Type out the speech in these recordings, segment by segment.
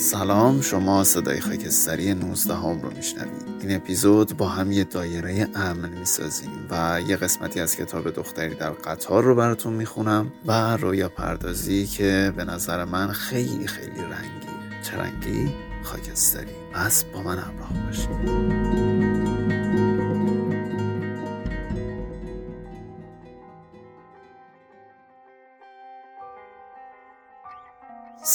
سلام شما صدای خاکستری 19 هم رو میشنوید این اپیزود با هم یه دایره امن می‌سازیم و یه قسمتی از کتاب دختری در قطار رو براتون می‌خونم و رویا پردازی که به نظر من خیلی خیلی رنگی چه رنگی؟ خاکستری پس با من همراه باشید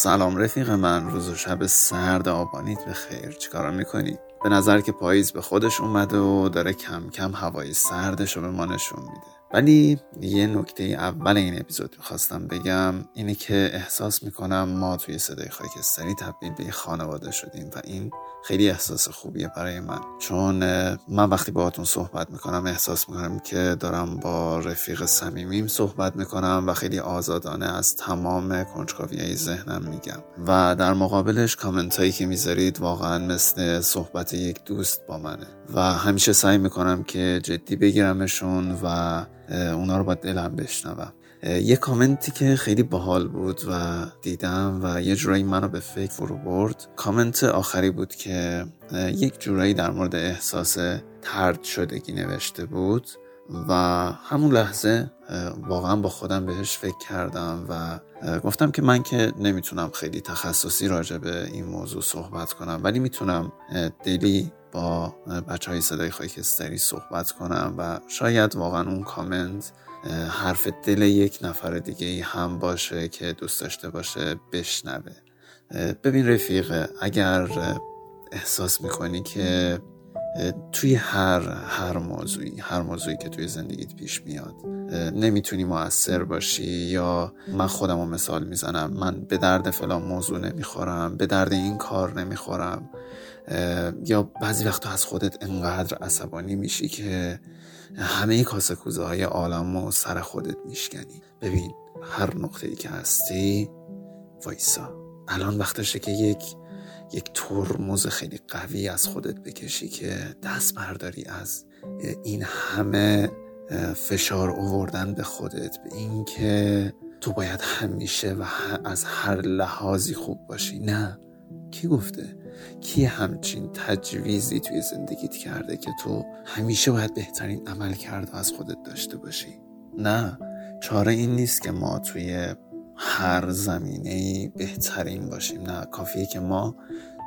سلام رفیق من روز و شب سرد آبانیت به خیر چیکارا می‌کنی؟ به نظر که پاییز به خودش اومده و داره کم کم هوای سردش رو به ما نشون میده ولی یه نکته اول این اپیزود می‌خواستم بگم اینه که احساس می‌کنم ما توی صدای خاکستری تبدیل به خانواده شدیم و این خیلی احساس خوبیه برای من. چون من وقتی باهاتون صحبت می‌کنم احساس می‌کنم که دارم با رفیق صمیمیم صحبت می‌کنم و خیلی آزادانه از تمام کنجکاوی ذهنم میگم. و در مقابلش کامنت هایی که می‌ذارید واقعا مثل صحبت یک دوست با منه. و همیشه سعی می‌کنم که جدی بگیرمشون و اونا رو با دلم بشنوم. یه کامنتی که خیلی باحال بود و دیدم و یه جورایی منو به فکر فرو برد. کامنت آخری بود که یک جورایی در مورد احساس ترد شدگی نوشته بود و همون لحظه واقعا با خودم بهش فکر کردم و گفتم که من که نمی‌تونم خیلی تخصصی راجع به این موضوع صحبت کنم ولی می‌تونم دلی با بچه های صدای خاکستری صحبت کنم و شاید واقعا اون کامنت حرف دل یک نفر دیگه هم باشه که دوست داشته باشه بشنوه. ببین رفیق اگر احساس می‌کنی که توی هر هر موضوعی هر موضوعی که توی زندگیت پیش میاد. نمی‌تونی موثر باشی یا من خودم رو مثال می‌زنم. من به درد فلان موضوع نمی‌خورم به درد این کار نمی‌خورم. یا بعضی وقتا از خودت انقدر عصبانی میشی که همه کاسه کوزه های عالم و سر خودت میشکنی. ببین هر نقطه ای که هستی وایسا. الان وقتشه که یک یک ترمز خیلی قوی از خودت بکشی که دست برداری از این همه فشار اووردن به خودت به اینکه تو باید همیشه و از هر لحاظی خوب باشی. نه. کی گفته؟ کی همچین تجویزی توی زندگیت کرده که تو همیشه باید بهترین عمل کرده از خودت داشته باشی؟ نه. چاره این نیست که ما توی هر زمینه بهترین باشیم. نه کافیه که ما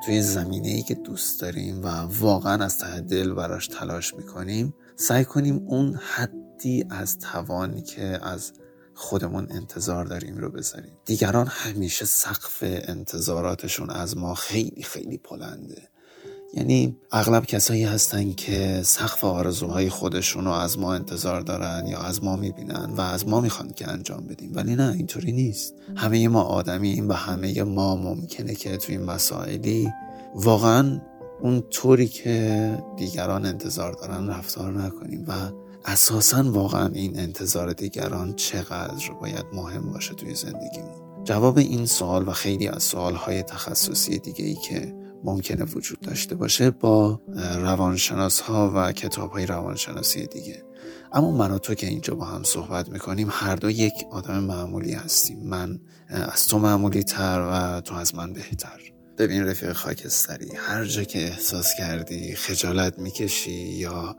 توی زمینه ای که دوست داریم و واقعا از ته دل براش تلاش می‌کنیم سعی کنیم اون حدی از توانی که از خودمون انتظار داریم رو بذاریم. دیگران همیشه سقف انتظاراتشون از ما خیلی خیلی بلنده یعنی اغلب کسایی هستن که سقف آرزوهای خودشون رو از ما انتظار دارن یا از ما می‌بینن و از ما می‌خوان که انجام بدیم. ولی نه اینطوری نیست. همه ما آدمیم و همه ما ممکنه که توی این مسائلی واقعا اون طوری که دیگران انتظار دارن رفتار نکنیم و اساسا واقعا این انتظار دیگران چقدر باید مهم باشه توی زندگیمون. جواب این سوال و خیلی از سوالهای تخصصی دیگه ای که ممکنه وجود داشته باشه با روانشناس ها و کتاب های روانشناسی دیگه. اما من و تو که اینجا با هم صحبت می‌کنیم هر دو یک آدم معمولی هستیم. من از تو معمولی تر و تو از من بهتر. ببین رفیق خاکستری هر جا که احساس کردی خجالت می‌کشی یا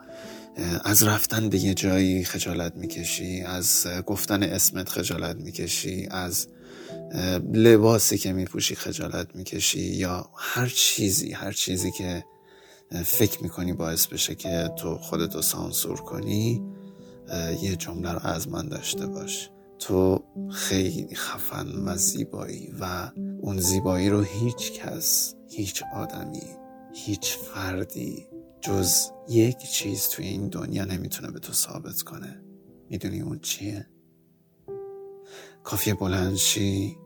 از رفتن به یه جایی خجالت می‌کشی از گفتن اسمت خجالت می‌کشی از لباسی که میپوشی خجالت می‌کشی یا هر چیزی هر چیزی که فکر می‌کنی باعث بشه که تو خودتو سانسور کنی یه جمله رو از من داشته باش تو خیلی خفن و زیبایی و اون زیبایی رو هیچ کس هیچ آدمی هیچ فردی جز یک چیز توی این دنیا نمی‌تونه به تو ثابت کنه می‌دونی اون چیه؟ کافیه بلندشی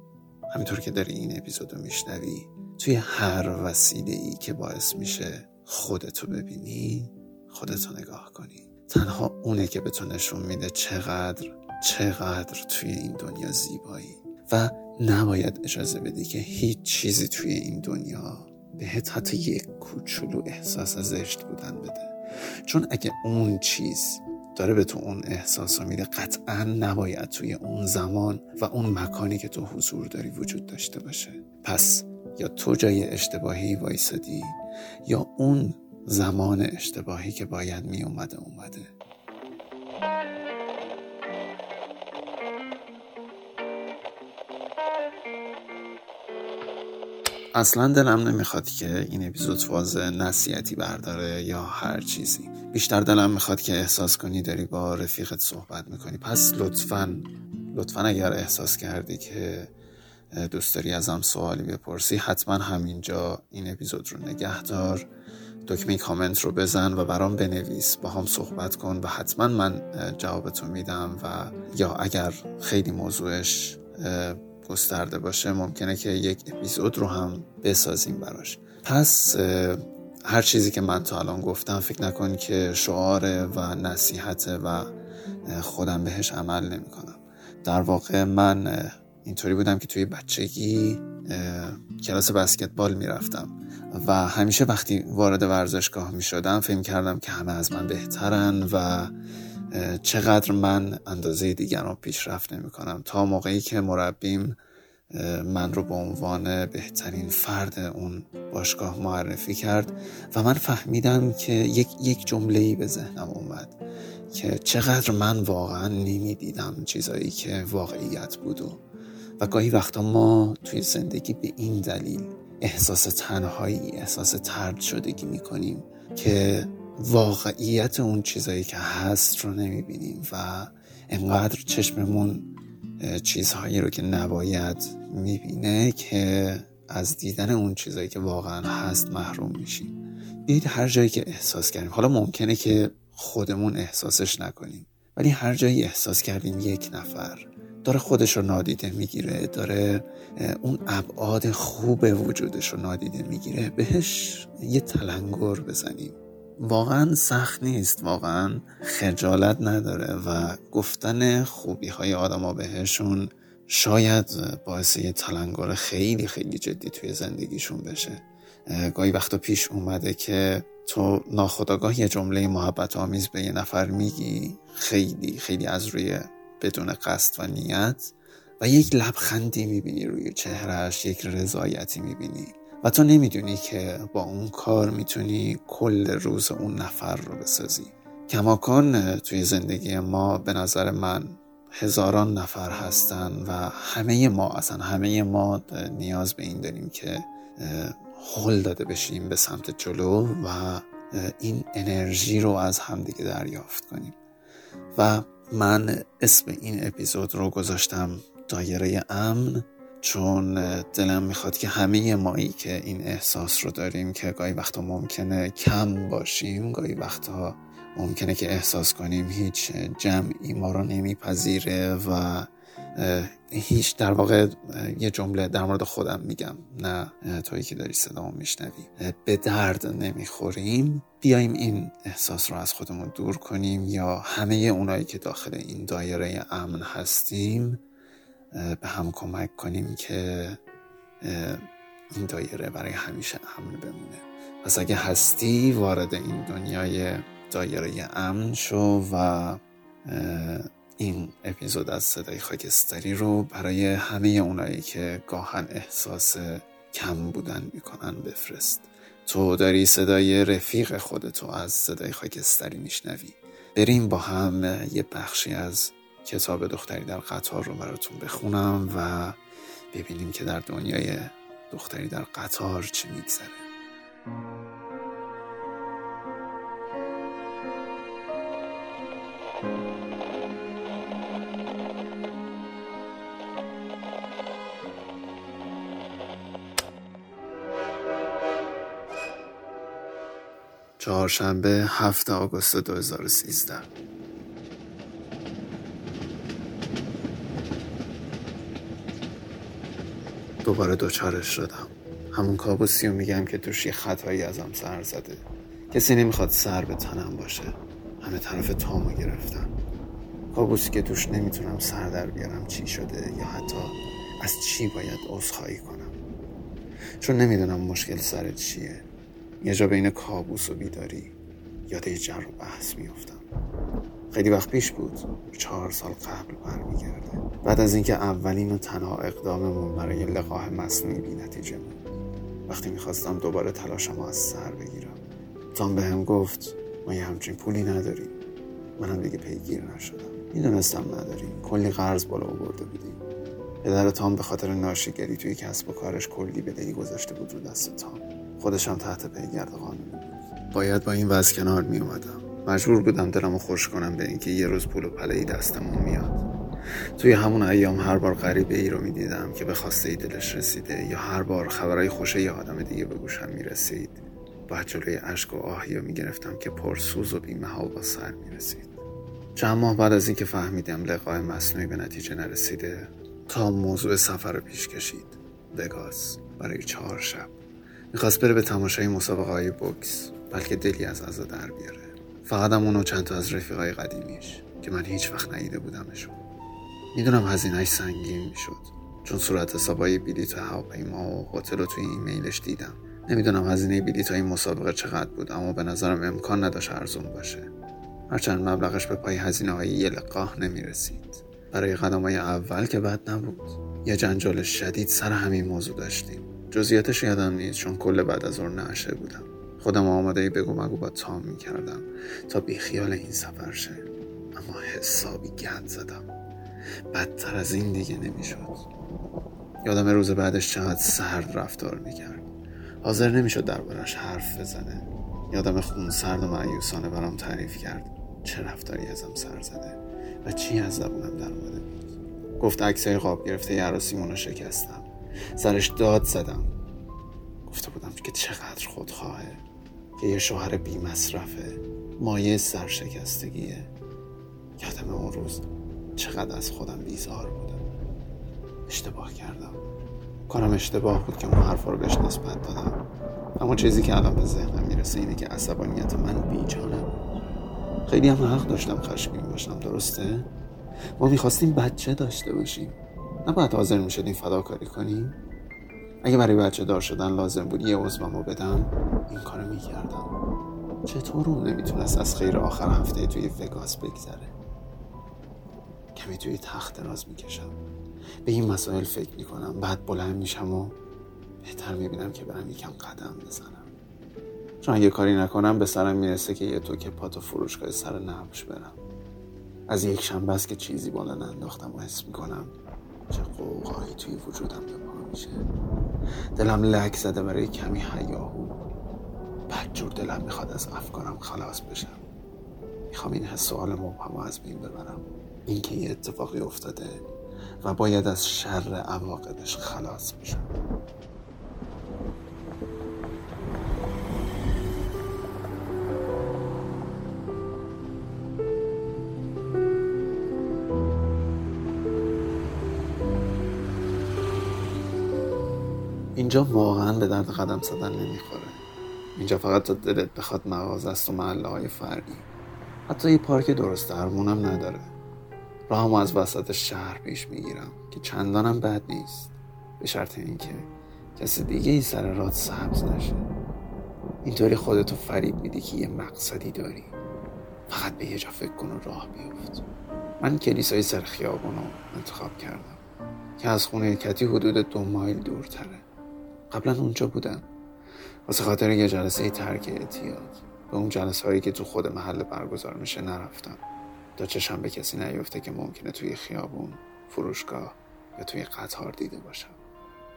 همینطور که داری این اپیزودو میشنوی توی هر وسیله ای که باعث میشه خودتو ببینی خودتو نگاه کنی. تنها اونه که به تو نشون میده چقدر چقدر توی این دنیا زیبایی. و نباید اجازه بدی که هیچ چیزی توی این دنیا بهت حتی یک کوچولو احساس زشت بودن بده. چون اگه اون چیز داره به تو اون احساس رو میده. قطعا نباید توی اون زمان و اون مکانی که تو حضور داری وجود داشته باشه. پس یا تو جای اشتباهی وایسادی یا اون زمان اشتباهی که باید می اومده اومده. اصلا دلم نمی‌خواد که این اپیزود فاز نصیحتی برداره یا هر چیزی. بیشتر دلم می‌خواد که احساس کنی داری با رفیقت صحبت می‌کنی. پس لطفا لطفا اگر احساس کردی که دوست داری ازم سوالی بپرسی حتما همینجا این اپیزود رو نگه دار. دکمه کامنت رو بزن و برام بنویس. با هم صحبت کن و حتما من جوابتو میدم و یا اگر خیلی موضوعش گسترده باشه ممکنه که یک اپیزود رو هم بسازیم براش. پس هر چیزی که من تا الان گفتم فکر نکن که شعاره و نصیحته و خودم بهش عمل نمی کنم در واقع من اینطوری بودم که توی بچگی کلاس بسکتبال می‌رفتم و همیشه وقتی وارد ورزشگاه می شدم فکر کردم که همه از من بهترن و چقدر من اندازه دیگران پیشرفت نمی کنم. تا موقعی که مربیم من رو به عنوان بهترین فرد اون باشگاه معرفی کرد و من فهمیدم که یک یک جمله به ذهنم اومد که چقدر من واقعا نمی‌دیدم چیزایی که واقعیت بود و و گاهی وقتا ما توی زندگی به این دلیل احساس تنهایی احساس ترد شدگی می‌کنیم که واقعیت اون چیزایی که هست رو نمی‌بینیم و انقدر چشممون چیزهایی رو که نباید می‌بینه که از دیدن اون چیزهایی که واقعا هست محروم میشیم. بیایید هر جایی که احساس کردیم. حالا ممکنه که خودمون احساسش نکنیم ولی هر جایی احساس کردیم یک نفر داره خودش رو نادیده می‌گیره داره اون ابعاد خوب وجودش رو نادیده می‌گیره بهش یه تلنگر بزنیم. واقعا سخت نیست واقعا خجالت نداره و گفتن خوبی های آدم بهشون شاید باعث یه تلنگر خیلی خیلی جدی توی زندگیشون بشه. گاهی وقتا پیش اومده که تو ناخداگاه یه جمله محبت آمیز به یه نفر میگی خیلی خیلی از روی بدون قصد و نیت و یک لبخندی می‌بینی روی چهرهش یک رضایتی می‌بینی. و تو نمی‌دونی که با اون کار می‌تونی کل روز اون نفر رو بسازی. کماکان توی زندگی ما به نظر من هزاران نفر هستن و همه ما اصلا همه ما نیاز به این داریم که حل داده بشیم به سمت جلو و این انرژی رو از همدیگه دریافت کنیم. و من اسم این اپیزود رو گذاشتم دایره امن. چون دلم می‌خواد که همه مایی که این احساس رو داریم که گاهی وقتا ممکنه کم باشیم گاهی وقتا ممکنه که احساس کنیم هیچ جمعی ما رو نمیپذیره و هیچ در واقع یه جمله در مورد خودم میگم نه تویی که داری صدامو میشنوی. به درد نمی‌خوریم. بیایم این احساس رو از خودمون دور کنیم یا همه اونایی که داخل این دایره امن هستیم به هم کمک کنیم که این دایره برای همیشه امن بمونه. پس اگه هستی وارد این دنیای دایره امن شو و این اپیزود از صدای خاکستری رو برای همه اونایی که گاهن احساس کم بودن می‌کنن بفرست. تو داری صدای رفیق خودتو از صدای خاکستری میشنوی. بریم با هم یه بخشی از کتاب دختری در قطار رو براتون بخونم و ببینیم که در دنیای دختری در قطار چی میگذره. چهارشنبه 7 آگوست 2013 دوباره دوچارش شدم. همون کابوسی رو میگم که توش یه خطایی ازم سر زده. کسی نمی‌خواد سر به تنم باشه. همه طرف تامو گرفتن. کابوسی که توش نمی‌تونم سر در بیارم چی شده یا حتی از چی باید عذرخواهی کنم. چون نمی‌دونم مشکل سر چیه. یه جا بین کابوس و بیداری یاد یه جر و بحث میفتم خیلی وقت پیش بود. چهار سال قبل برمیگرده. بعد از اینکه اولین و تنها اقداممون برای لقاه مصنوعی بی نتیجه بود. وقتی می‌خواستم دوباره تلاشم از سر بگیرم تام به هم گفت ما یه همچین پولی نداریم. منم دیگه پیگیر نشدم. می‌دونستم نداریم. کلی قرض بالا آورده بودیم. پدر تام به خاطر ناشیگری توی کسب و کارش کلی بدهی گذاشته بود رو دست تام. خودشم تحت پیگرد قانونی بود. باید با این وضع کنار می اومدم مجبور بودم دلمو خوش کنم به اینکه یه روز پول و پله دستمون میاد. توی همون ایام هر بار غریبه ای رو می‌دیدم که به خواسته ای دلش رسیده یا هر بار خبرهای خوشه یه آدم دیگه به گوشم می‌رسید. باید جلوی اشک و آهی رو می‌گرفتم که پرسوز و بیمه و با سر می‌رسید. چند ماه بعد از اینکه فهمیدم لقای مصنوعی به نتیجه نرسیده تا موضوع سفر رو پیش کشید. وگاس برای چهار شب. می‌خواست بره به تماشای مسابقه های بوکس بلکه دلی از عزا در بیاره. فقط هم اونو چند تا از رفیقای قدیمیش که من هیچ وقت ندیده بودمشون. می‌دونم هزینهش سنگین می‌شد. چون صورت حسابای بلیط هواپیما و هتل رو توی ایمیلش دیدم. نمی‌دونم هزینه بلیط های مسابقه چقدر بود اما به نظرم امکان نداشت ارزون باشه. هرچند مبلغش به پای هزینه های یه لقاه نمی رسید برای قدم های اول که بد نبود. یه جنجال شدید سر همین موضوع داشتیم. جزئیاتش یادم نیست چون کل بعد از اون نشه بودم. خودم آماده بگو مگو با تام می کردم تا بیخیال این سفر شه. اما حسابی گند زدم. بدتر از این دیگه نمی‌شد. یادم روز بعدش چقدر سرد رفتار می‌کرد. حاضر نمی‌شد دربارش حرف بزنه. یادم خون سرد و معیوسانه برام تعریف کرد. چه رفتاری ازم سر زده و چی از زبونم در اومده بود. گفت عکسای قاب گرفته عروسیمون شکستم. سرش داد زدم. گفته بودم که چقدر خودخواهه. که یه شوهر بی مصرفه مایه سرشکستگیه. یادم اون روز چقدر از خودم بیزار بودم. اشتباه کردم. کارم اشتباه بود که اون حرفا رو بهش نسبت دادم. اما چیزی که الان به ذهنم می‌رسه اینه که عصبانیت من بیجانه خیلی هم حق داشتم خشمگین باشم درسته؟ ما می‌خواستیم بچه داشته باشیم. نباید حاضر می‌شدیم فداکاری کنیم. اگه برای بچه دار شدن لازم بود یه عضومو بدم این کارو می‌کردم. چطور اون نمی‌تونست از خیر آخر هفته توی وگاس بگذره؟ کمی توی تخت راز می‌کشم. به این مسائل فکر می‌کنم. بعد بلند میشم و بهتر می‌بینم که برم یکم قدم بزنم. چون اگه کاری نکنم به سرم می‌رسه که یه توکه پات و فروشگاه سر نبش برم. از یک شنبه است که چیزی بالا انداختم و حس می‌کنم چه قوقایی توی وجودم به پا میشه. دلم لک زده برای کمی حیاهو. جور دلم می‌خواد از افکارم خلاص بشم. می‌خوام این حس سوال مبهم از بین ببرم. اینکه یه اتفاقی افتاده و باید از شر عواقبش خلاص بشم اینجا واقعا به درد قدم زدن نمی‌خوره. اینجا فقط تا دلت بخواد مغازه است و محله های فرقی حتی یه پارک درست درمونم نداره. راهمو از وسط شهر پیش می‌گیرم که چندانم بد نیست. به شرط اینکه کسی دیگه ای سر راد سبز نشه. اینطوری خودتو فریب میدی که یه مقصدی داری. فقط به یه جا فکر کن و راه بیفت. من کلیسای سر خیابون رو انتخاب کردم که از خونه کتی حدود دو مایل دورتره. قبلا اونجا بودم. واسه خاطر یه جلسه ترک اعتیاد. به اون جلسه هایی که تو خود محل برگزار میشه نرفتم. تا چشم به کسی نیفته که ممکنه توی خیابون فروشگاه یا توی قطار دیده باشم.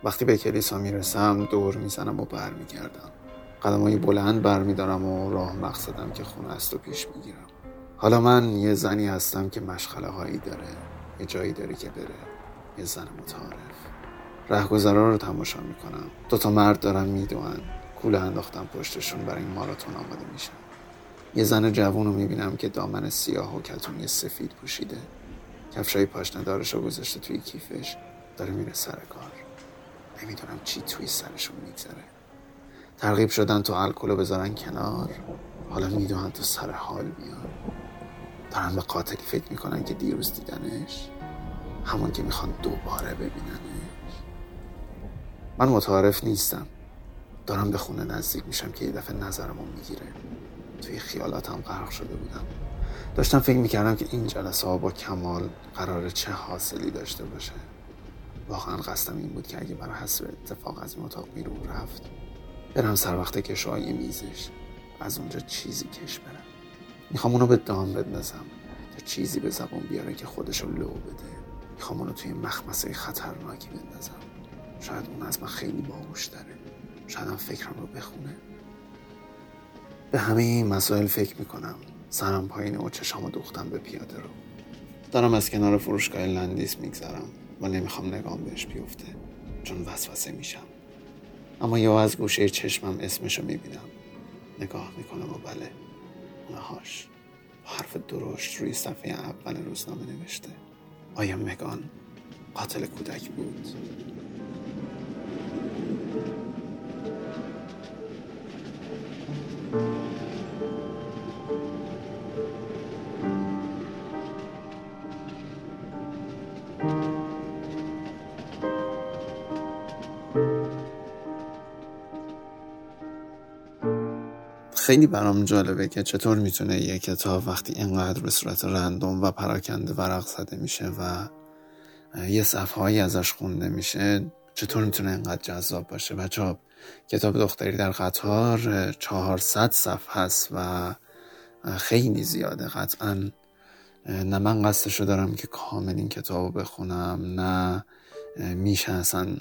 وقتی به کلیسا می‌رسم دور می‌زنم و برمیگردم. قدمایی بلند برمیدارم و راه مقصدم که خونه است و پیش می‌گیرم. حالا من یه زنی هستم که مشغله هایی داره یه جایی داره که بره یه زن متعارف. رهگذرا رو تماشا می‌کنم. دوتا مرد دارن میدوان کوله انداختم پشتشون برای این ماراتون آماده میشن یه زن جوون رو می‌بینم که دامن سیاه و کتونی سفید پوشیده. کفشای پاشنه دارش رو گذاشته توی کیفش داره میره سر کار. نمی‌دونم چی توی سرشون میگذره. ترغیب شدن تو الکل رو بذارن کنار. حالا می‌دونن تو سر حال میان. دارن به قاتلی فکر می‌کنن که دیروز دیدنش. همون که می‌خوان دوباره ببیننش. من متعارف نیستم. دارم به خونه نزدیک میشم که یه دفعه نظرمو می‌گیره. توی خیالاتم غرق شده بودم. داشتم فکر می‌کردم که این جلسه ها با کمال قرار چه حاصلی داشته باشه. واقعا قصدم این بود که اگه برای حسب اتفاق از این اتاق بیرون رفت برم سر وقت کشای میزش. از اونجا چیزی کش برم. می‌خوام اونو به دام بندازم تا چیزی به زبون بیاره که خودشو لو بده. می‌خوام اونو توی مخمسه خطرناکی بندازم. شاید اون از من خیلی باهوش داره شاید هم فکرم رو بخونه. به همه این مسائل فکر می‌کنم. سرم پایین و چشامو دوختم به پیاده رو. دارم از کنار فروشگاه لندیس میگذرم و نمی‌خوام نگام بهش بیفته چون وسوسه میشم. اما یا از گوشه چشمم اسمشو می‌بینم. نگاه می‌کنم و بله اونهاش حرف درشت روی صفحه اول روزنامه نوشته. آیا مگان قاتل کودک بود؟ خیلی برام جالبه که چطور می‌تونه یه کتاب وقتی اینقدر به صورت رندوم و پراکنده ورق زده میشه و یه صفحه ازش خونده میشه چطور می‌تونه اینقدر جذاب باشه؟ بچه کتاب دختری در قطار 400 صفحه هست و خیلی زیاده. قطعا نه من قصدشو دارم که کامل این کتاب بخونم نه میشه اصلا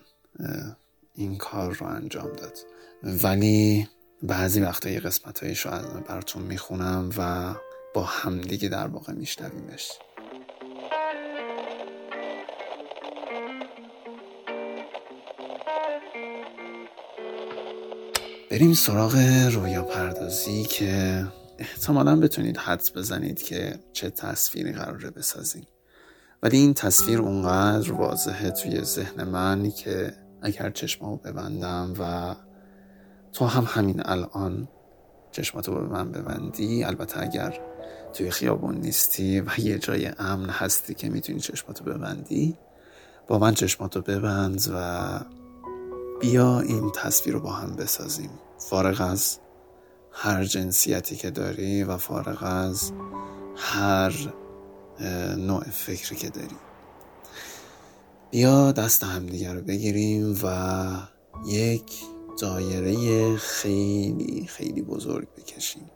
این کار رو انجام داد. ولی بعضی وقتا یه قسمت هایش رو براتون می‌خونم و با همدیگه در واقع میشنویمش. بریم سراغ رویا پردازی که احتمالا بتونید حدس بزنید که چه تصویری قراره بسازیم. ولی این تصویر اونقدر واضحه توی ذهن من که اگر چشمامو ببندم و تو هم همین الان چشماتو به من ببندی. البته اگر توی خیابون نیستی و یه جای امن هستی که می‌تونی چشماتو ببندی با من چشماتو ببند و بیا این تصویر رو با هم بسازیم. فارغ از هر جنسیتی که داری و فارغ از هر نوع فکری که داری. بیا دست همدیگه رو بگیریم و یک دایره خیلی خیلی بزرگ بکشیم.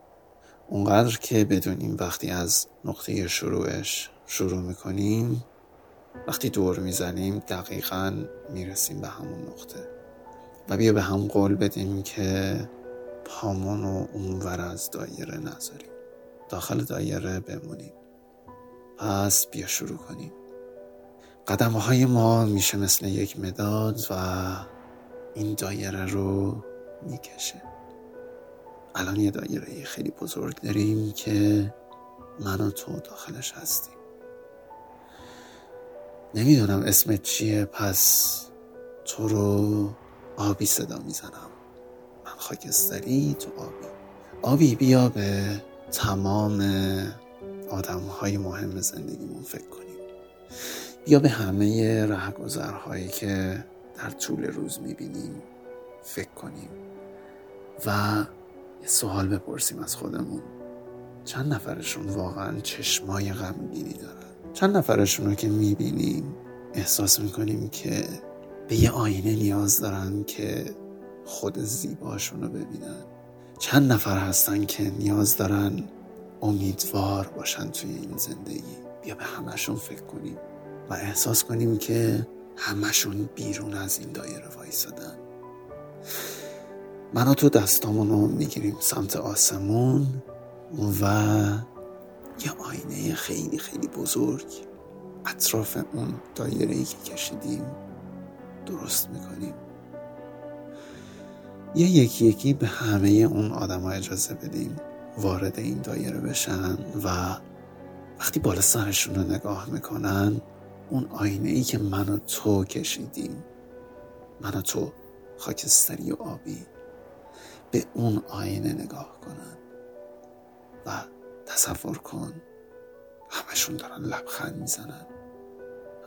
اونقدر که بدونیم وقتی از نقطه شروعش شروع می‌کنیم وقتی دور می‌زنیم دقیقا می‌رسیم به همون نقطه. و بیا به هم قول بدیم که پامون رو اونور از دایره نذاریم. داخل دایره بمونیم. پس بیا شروع کنیم. قدم های ما میشه مثل یک مداد و این دایره رو می‌کشه. الان یه دایره خیلی بزرگ داریم که من و تو داخلش هستیم. نمی‌دونم اسمت چیه پس تو رو آبی صدا می‌زنم. من خاکستری تو آبی. آبی بیا به تمام آدم های مهم زندگیمون فکر کنیم. بیا به همه رهگذرهایی که در طول روز می‌بینیم فکر کنیم و یه سوال بپرسیم از خودمون. چند نفرشون واقعا چشمای غمگینی دارن؟ چند نفرشون رو که می‌بینیم احساس می‌کنیم که به یه آینه نیاز دارن که خود زیباشون رو ببینن؟ چند نفر هستن که نیاز دارن امیدوار باشن توی این زندگی؟ بیا به همشون فکر کنیم و احساس کنیم که همشون بیرون از این دایره وایسادن. من تو دستامون رو می‌گیریم سمت آسمون و یه آینه خیلی خیلی بزرگ اطراف اون دایره ای که کشیدیم درست می‌کنیم. یه یکی یکی به همه اون آدم ها اجازه بدیم وارد این دایره بشن و وقتی بالا سرشون رو نگاه می‌کنن اون آینه ای که من و تو کشیدیم. من و تو خاکستری و آبی به اون آینه نگاه کنن و تصور کن همشون دارن لبخند می‌زنن.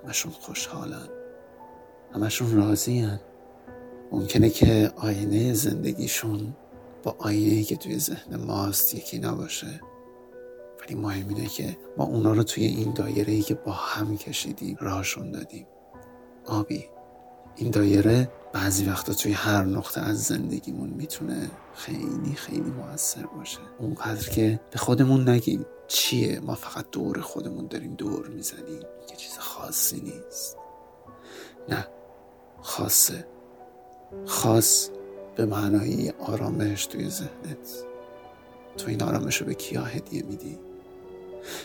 همشون خوشحالن. همشون راضیان. ممکنه که آینه زندگیشون با آینه که توی ذهن ماست یکی نباشه. ولی مهم اینه که ما اونا رو توی این دایره ای که با هم کشیدیم راهشون دادیم. آبی این دایره بعضی وقتا توی هر نقطه از زندگیمون می‌تونه خیلی خیلی موثر باشه. اونقدر که به خودمون نگیم چیه ما فقط دور خودمون داریم دور می‌زنیم. یه چیز خاصی نیست. نه خاصه. خاص به معنای آرامش توی ذهنت. تو این آرامش رو به کیا هدیه میدی؟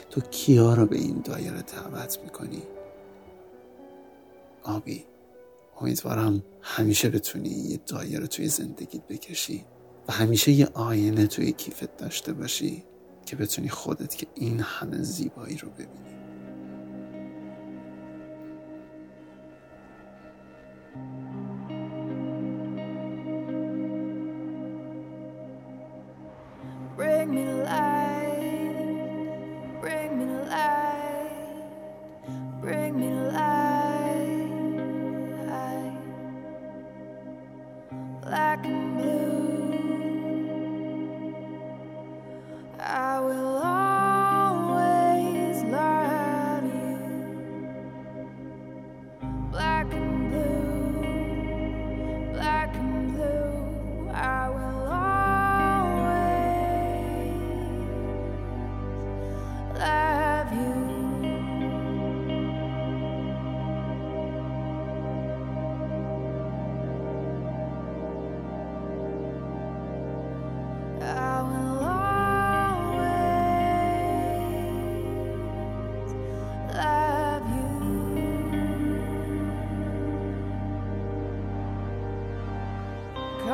تو کیا رو به این دایره دعوت می‌کنی؟ آبی امیدوارم همیشه بتونی یه دایره توی زندگیت بکشی و همیشه یه آینه توی کیفت داشته باشی که بتونی خودت که این همه زیبایی رو ببینی. back.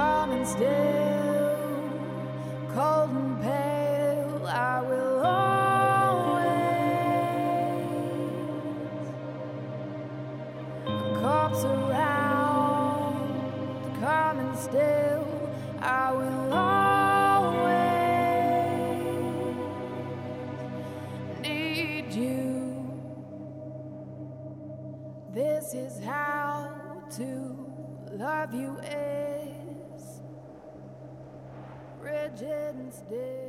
And still, cold and pale, I will always corpse around, and still, I will always need you. This is how to love you eh? Virgin's Day.